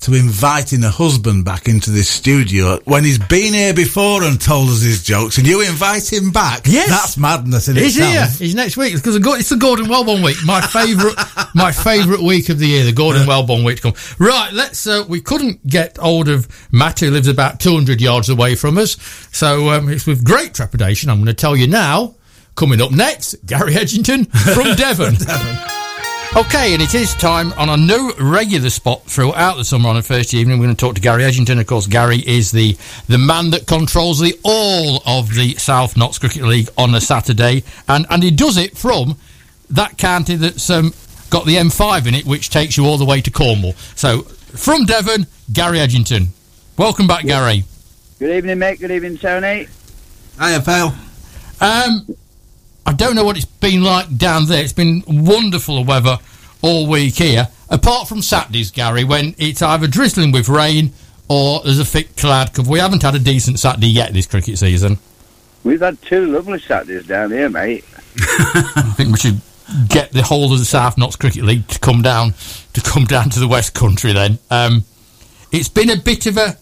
to inviting a husband back into this studio when he's been here before and told us his jokes, and you invite him back. Yes. that's madness in He's itself. here. He's next week because it's the Gordon Wellborn week. My favourite, my favourite week of the year. The Gordon Wellborn week to come. Right. Let's. Uh, we couldn't get hold of Matt, who lives about 200 yards away from us. So um, it's with great trepidation. I'm going to tell you now Coming up next, Gary Edgington from Devon. Okay, and it is time on a new regular spot throughout the summer on a first evening. We're going to talk to Gary Edgington. Of course, Gary is the, the man that controls the all of the South Notts Cricket League on a Saturday, and, and he does it from that county that's um, got the M5 in it, which takes you all the way to Cornwall. So, from Devon, Gary Edgington. Welcome back, Gary. Good evening, mate. Good evening, Tony. Hiya, pal. Um, I don't know what it's been like down there. It's been wonderful weather all week here, apart from Saturdays, Gary, when it's either drizzling with rain or there's a thick cloud cover. We haven't had a decent Saturday yet this cricket season. We've had two lovely Saturdays down here, mate. I think we should get the whole of the South Notts Cricket League to come down to come down to the West Country. Then um, it's been a bit of a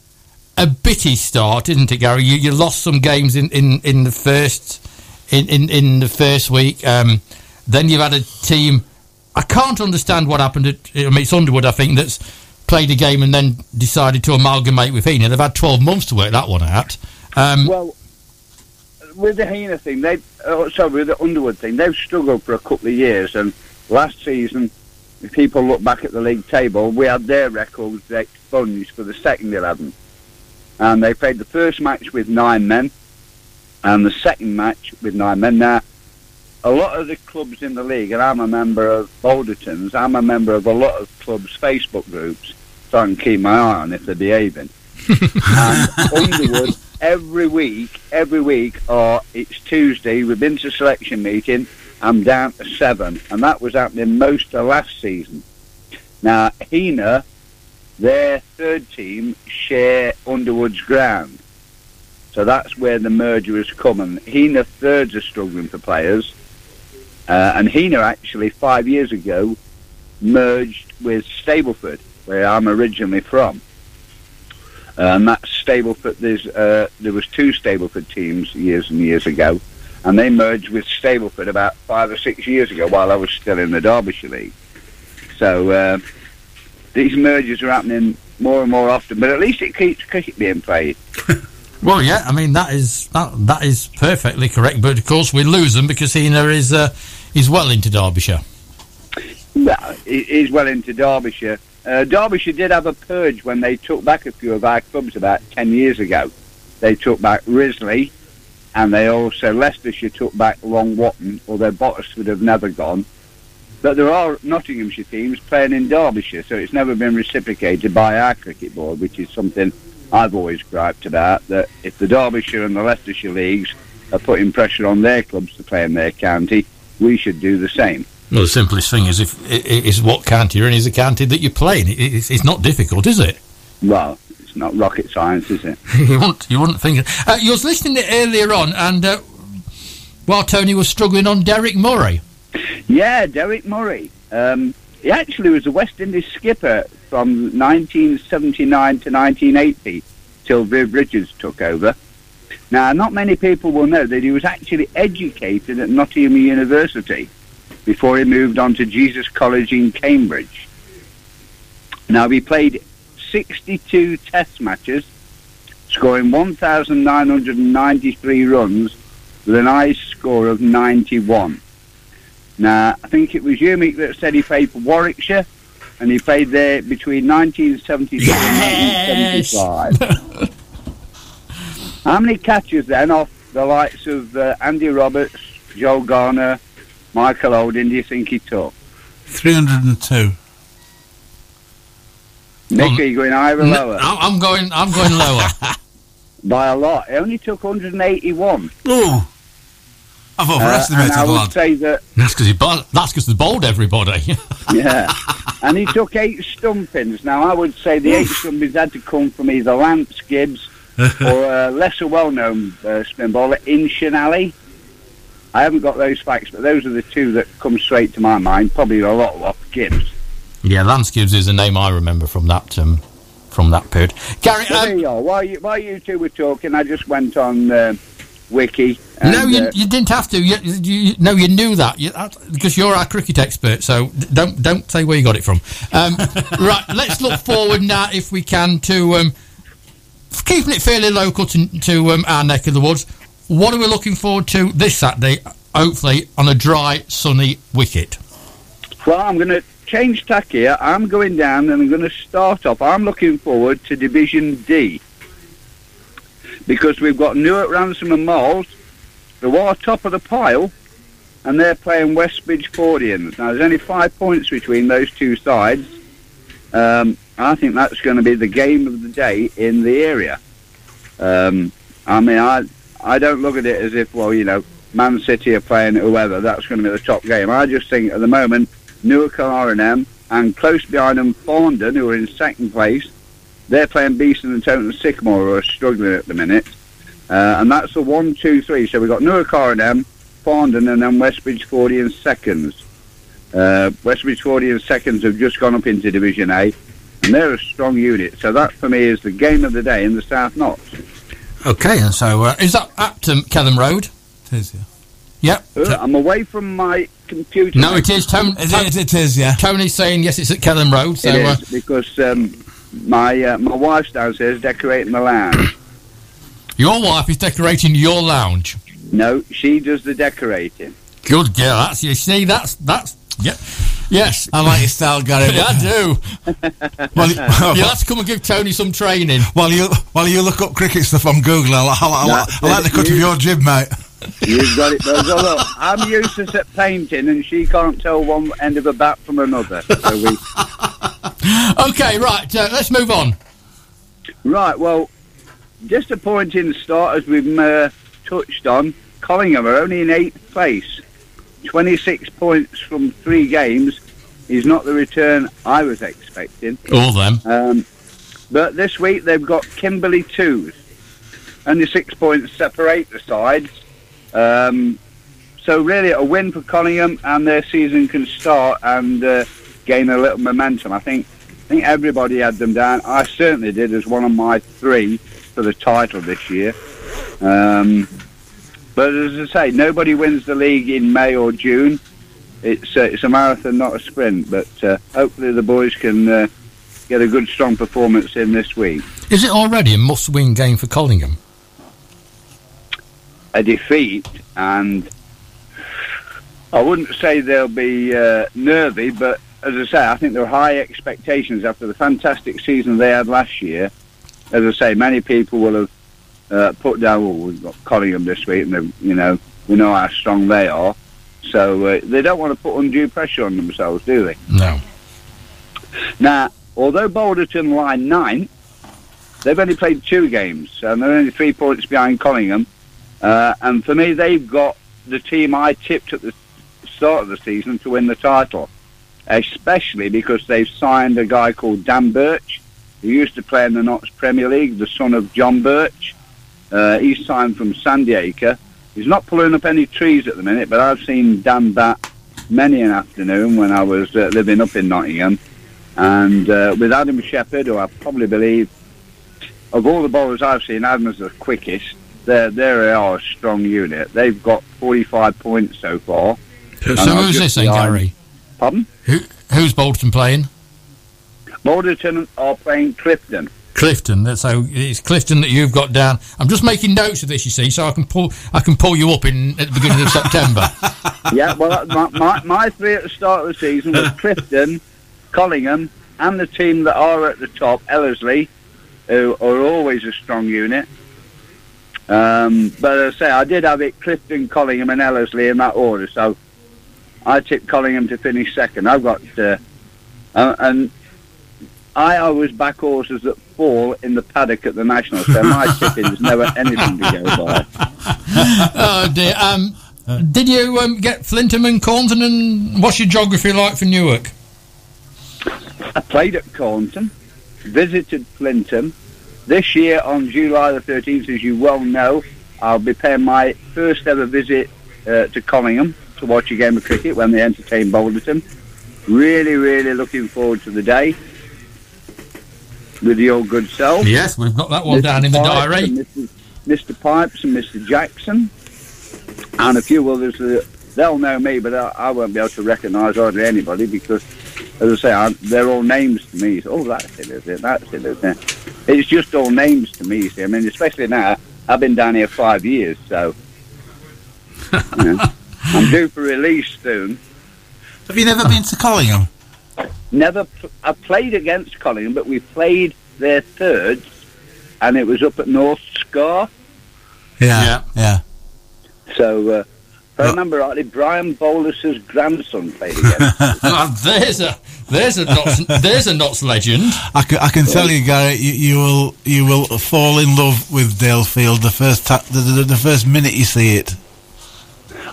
a bitty start, isn't it, Gary? You, you lost some games in, in, in the first in, in, in the first week. Um, then you've had a team. I can't understand what happened. At, I mean, it's Underwood, I think, that's played a game and then decided to amalgamate with Heanor. They've had 12 months to work that one out. Um, well, with the Heanor thing, they oh, sorry, with the Underwood thing, they've struggled for a couple of years. And last season, if people look back at the league table, we had their records expunged for the second 11. And they played the first match with nine men and the second match with nine men. Now, a lot of the clubs in the league, and I'm a member of Balderton's, I'm a member of a lot of clubs' Facebook groups, so I can keep my eye on if they're behaving. and Underwood, every week, every week, or it's Tuesday, we've been to selection meeting, I'm down to seven, and that was happening most of last season. Now, Heanor, their third team, share Underwood's ground. So that's where the merger has come. And Heanor thirds are struggling for players. Uh, and Heanor actually, five years ago, merged with Stapleford, where I'm originally from. Uh, and that's Stapleford. There's, uh, there was two Stapleford teams years and years ago. And they merged with Stapleford about five or six years ago while I was still in the Derbyshire League. So uh, these mergers are happening more and more often, but at least it keeps cricket being played. Well, yeah, I mean that is that that is perfectly correct. But of course, we lose them because Heanor is uh, is well into Derbyshire. Well, is well into Derbyshire. Uh, Derbyshire did have a purge when they took back a few of our clubs about ten years ago. They took back Risley, and they also Leicestershire took back Long Whatton, although Bottas would have never gone. But there are Nottinghamshire teams playing in Derbyshire, so it's never been reciprocated by our cricket board, which is something I've always griped about that if the Derbyshire and the Leicestershire leagues are putting pressure on their clubs to play in their county, we should do the same. Well, the simplest thing is if is what county you're in is the county that you're playing. It's, it's not difficult, is it? Well, it's not rocket science, is it? you wouldn't you wouldn't think. Uh, you was listening to earlier on, and uh, while Tony was struggling on Deryck Murray. Yeah, Deryck Murray. Um, he actually was a West Indies skipper from 1979 to 1980 till Viv Richards took over. Now, not many people will know that he was actually educated at Nottingham University before he moved on to Jesus College in Cambridge. Now, he played 62 test matches, scoring 1,993 runs with an ICE score of 91. Now, I think it was you, Mick, that said he played for Warwickshire, and he played there between 1973 yes! and 1975. How many catches then off the likes of uh, Andy Roberts, Joe Garner, Michael Holding do you think he took? 302. Nick, well, are you going higher or no, lower? I'm going. I'm going lower. By a lot. He only took 181. Oh. I've overestimated uh, I the would lad. say that. That's because he bo- that's because they bowled everybody. yeah, and he took eight stumpings. Now I would say the eight stumpings had to come from either Lance Gibbs or a lesser well-known uh, spin bowler, Inshan Ali. I haven't got those facts, but those are the two that come straight to my mind. Probably a lot off Gibbs. Yeah, Lance Gibbs is a name I remember from that um, from that period. Gary, so there um, you are. While you, while you two were talking, I just went on. Uh, wiki. And, no, you, uh, you didn't have to. You, you, no, you knew that you, because you're our cricket expert. So don't don't say where you got it from. Um, right, let's look forward now, if we can, to um, keeping it fairly local to, to um, our neck of the woods. What are we looking forward to this Saturday? hopefully on a dry, sunny wicket. Well, I'm going to change tack here. I'm going down and I'm going to start off. I'm looking forward to Division D because we've got Newark Ransome and Marles who are top of the pile and they're playing West Bridgfordians. Now, there's only five points between those two sides. Um, I think that's going to be the game of the day in the area. Um, I mean, I I don't look at it as if, well, you know, Man City are playing whoever. That's going to be the top game. I just think at the moment, Newark R&M and close behind them, Farndon, who are in second place. They're playing Beeston and Toton Sycamore, who are struggling at the minute. Uh, and that's the one, two, three. So we've got Newark R&M, Farndon, and then West Bridgfordian seconds. Uh, West Bridgfordian seconds have just gone up into Division A, and they're a strong unit. So that, for me, is the game of the day in the South Notts. Okay, and so uh, is that at um, Kelham Road? It is, yeah. Yep. Uh, I'm away from my computer. No, it is. Tony, It, it, it is, yeah. Tony's saying yes, it's at Kelham Road. So It uh, because um, my uh, my wife's downstairs decorating the lounge. Your wife is decorating your lounge. No, she does the decorating. Good girl. That's you see. That's that's yeah. Yes, I like your style, Gary. Yeah, I do. Well, You'll have to come and give Tony some training. while you while you look up cricket stuff on Google, I, I, I, I, I like the cut of your jib, mate. You've got it, Buzz. Oh, look, I'm useless at painting, and she can't tell one end of a bat from another. So we, Okay, right. Uh, let's move on. right, well, disappointing start as we've uh, touched on. Collingham are only in eighth place. 26 points from three games is not the return I was expecting. All them. Um, but this week they've got Kimberley twos. Only six points separate the sides. Um, so really a win for Collingham and their season can start and uh, gain a little momentum. I think I think everybody had them down. I certainly did as one of my three for the title this year. Um, but as I say, nobody wins the league in May or June. It's uh, it's a marathon, not a sprint. But uh, hopefully the boys can uh, get a good, strong performance in this week. Is it already a must-win game for Collingham? A defeat, and I wouldn't say they'll be uh, nervy, but as I say, I think there are high expectations after the fantastic season they had last year. As I say, many people will have uh, put down, well, we've got Collingham this week, and they- you know we know how strong they are. So uh, they don't want to put undue pressure on themselves, do they? No. Now, although Balderton lie ninth, they've only played two games, and they're only three points behind Collingham. Uh, and for me, they've got the team I tipped at the start of the season to win the title, especially because they've signed a guy called Dan Birch, who used to play in the Notts Premier League, the son of John Birch. Uh, he's signed from Sandiacre. He's not pulling up any trees at the minute, but I've seen Dan bat many an afternoon when I was uh, living up in Nottingham. And uh, with Adam Shepherd, who I probably believe, of all the bowlers I've seen, Adam's the quickest. They're, they are a strong unit. They've got 45 points so far. So who's this then, Gary? Pardon? Who, who's Bolton playing? Balderton are playing Clifton. Clifton. That's So it's Clifton that you've got down. I'm just making notes of this, you see, so I can pull I can pull you up in at the beginning of September. yeah, well, my, my, my three at the start of the season was Clifton, Collingham, and the team that are at the top, Ellerslie, who are always a strong unit. Um, but as I say, I did have it Clifton, Collingham, and Ellerslie in that order. So I tipped Collingham to finish second. I've got, uh, uh, and I always back horses that fall in the paddock at the National. So my tipping is never anything to go by. oh dear. Um, did you um, get Flintham and Caunton and what's your geography like for Newark? I played at Caunton, visited Flintham. This year on July the 13th, as you well know, I'll be paying my first ever visit uh, to Collingham to watch a game of cricket when they entertain Balderton. Really, really looking forward to the day with your good self. Yes, we've got that one Mr. down in the Pipes diary. Mr. Mr. Pipes and Mr. Jackson, and a few others. That, they'll know me, but I, I won't be able to recognise hardly anybody because, as I say, I, they're all names to me. So, oh, that's it, is it? That's it, is it? It's just all names to me. See, I mean, especially now, I've been down here five years, so. you know. I'm due for release soon. Have you never been to Collingham? Never, pl- I played against Collingham, but we played their thirds, and it was up at North Scarle. Yeah. Yeah. So, uh, if I remember rightly, Brian Bolus's grandson played against. us. There's a there's a Notts, there's a Notts legend. I can, I can tell you, Gary, you, you will you will fall in love with Dalefield the first ta- the, the, the first minute you see it.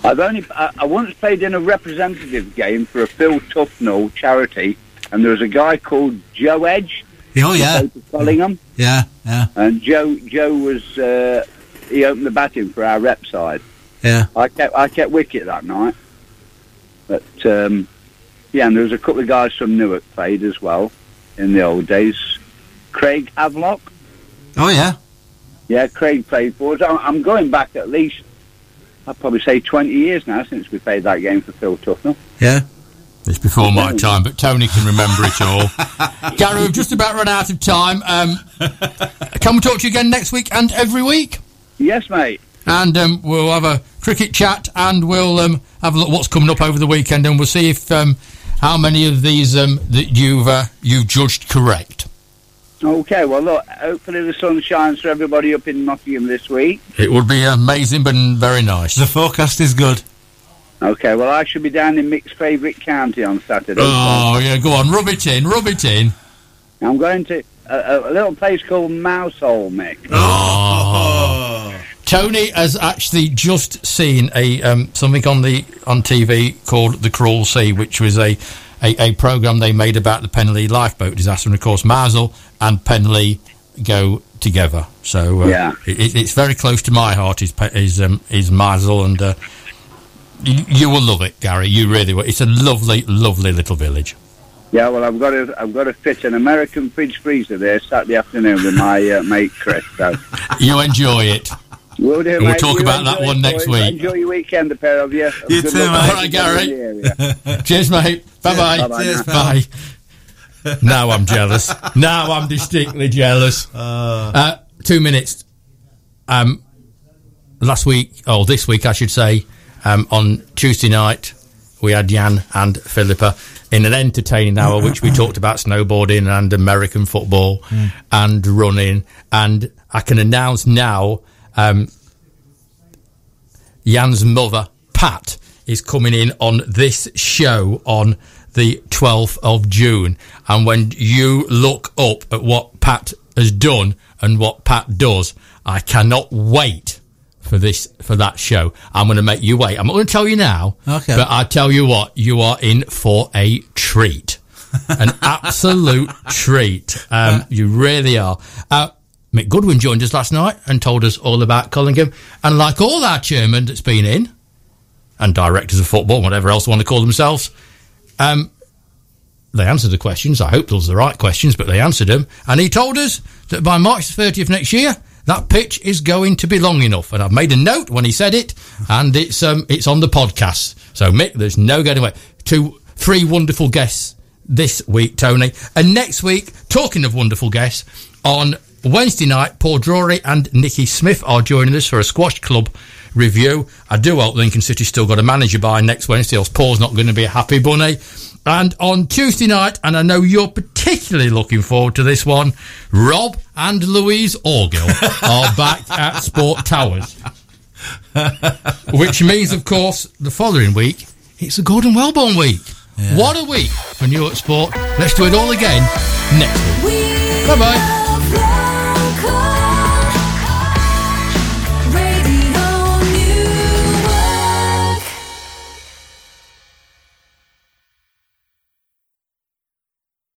I've only, I, I once played in a representative game for a Phil Tufnell charity, and there was a guy called Joe Edge. Oh yeah, Collingham, yeah, yeah, and Joe Joe was uh, he opened the batting for our rep side. yeah. I kept I kept wicket that night, but um, yeah, and there was a couple of guys from Newark played as well in the old days. Craig Havelock, Oh yeah. yeah, Craig played for us. I'm- I'm going back at least, I'd probably say 20 years now since we played that game for Phil Tufnell. Yeah. It's before my time, but Tony can remember it all. Gary, we've just about run out of time. Um, can we talk to you again next week and every week? Yes, mate. And um, we'll have a cricket chat, and we'll um, have a look what's coming up over the weekend, and we'll see if um, how many of these um, that you've uh, you've judged correct. Okay, well, look, hopefully the sun shines for everybody up in Nottingham this week. It would be amazing, but very nice. The forecast is good. Okay, well, I should be down in Mick's favourite county on Saturday. Oh yeah, go on, rub it in, rub it in. I'm going to a, a little place called Mousehole, Mick. Oh. Tony has actually just seen a um, something on the on TV called The Cruel Sea, which was a, a, a program they made about the Penlee lifeboat disaster, and of course Mousehole and Penlee go together. So uh, Yeah. it, it's very close to my heart. Is is um, is Mousehole, and uh, you, you will love it, Gary. You really will. It's a lovely, lovely little village. Yeah, well, I've got to I've got to fit an American fridge freezer there Saturday afternoon with my uh, mate Chris. So You enjoy it. we'll do. We'll talk You about that one next week. Enjoy your weekend, the pair of you. You too, mate. All right, Gary. in the area. Cheers, mate. Bye bye. Bye-bye Cheers, now. Bye. now I'm jealous. Now I'm distinctly jealous. Uh, two minutes. Um, last week, oh, this week I should say, um, on Tuesday night, we had Jan and Philippa in an entertaining hour, which we talked about snowboarding and American football and running. And I can announce now, um, Jan's mother, Pat, is coming in on this show on the 12th of June. And when you look up at what Pat has done and what Pat does, I cannot wait for this, for that show. I'm going to make you wait. I'm not going to tell you now. Okay. But I tell you what, you are in for a treat. An absolute treat. Um, you really are. Uh, Mick Goodwin joined us last night and told us all about Collingham. And like all our chairmen that's been in, and directors of football, whatever else they want to call themselves, um, they answered the questions. I hope those are the right questions, but they answered them. And he told us that by March the 30th next year, that pitch is going to be long enough. And I've made a note when he said it, and it's um, it's on the podcast. So Mick, there's no getting away. Two, three wonderful guests this week, Tony, and next week. Talking of wonderful guests, on Wednesday night, Paul Drury and Nikki Smith are joining us for a squash club review. I do hope Lincoln City's still got a manager by next Wednesday, else Paul's not going to be a happy bunny. And on Tuesday night, and I know you're particularly looking forward to this one, Rob and Louise Orgill are back at Sport Towers. Which means, of course, the following week, it's the Gordon Wellborn week. What a week for Newark Sport. Let's do it all again next week. Bye bye.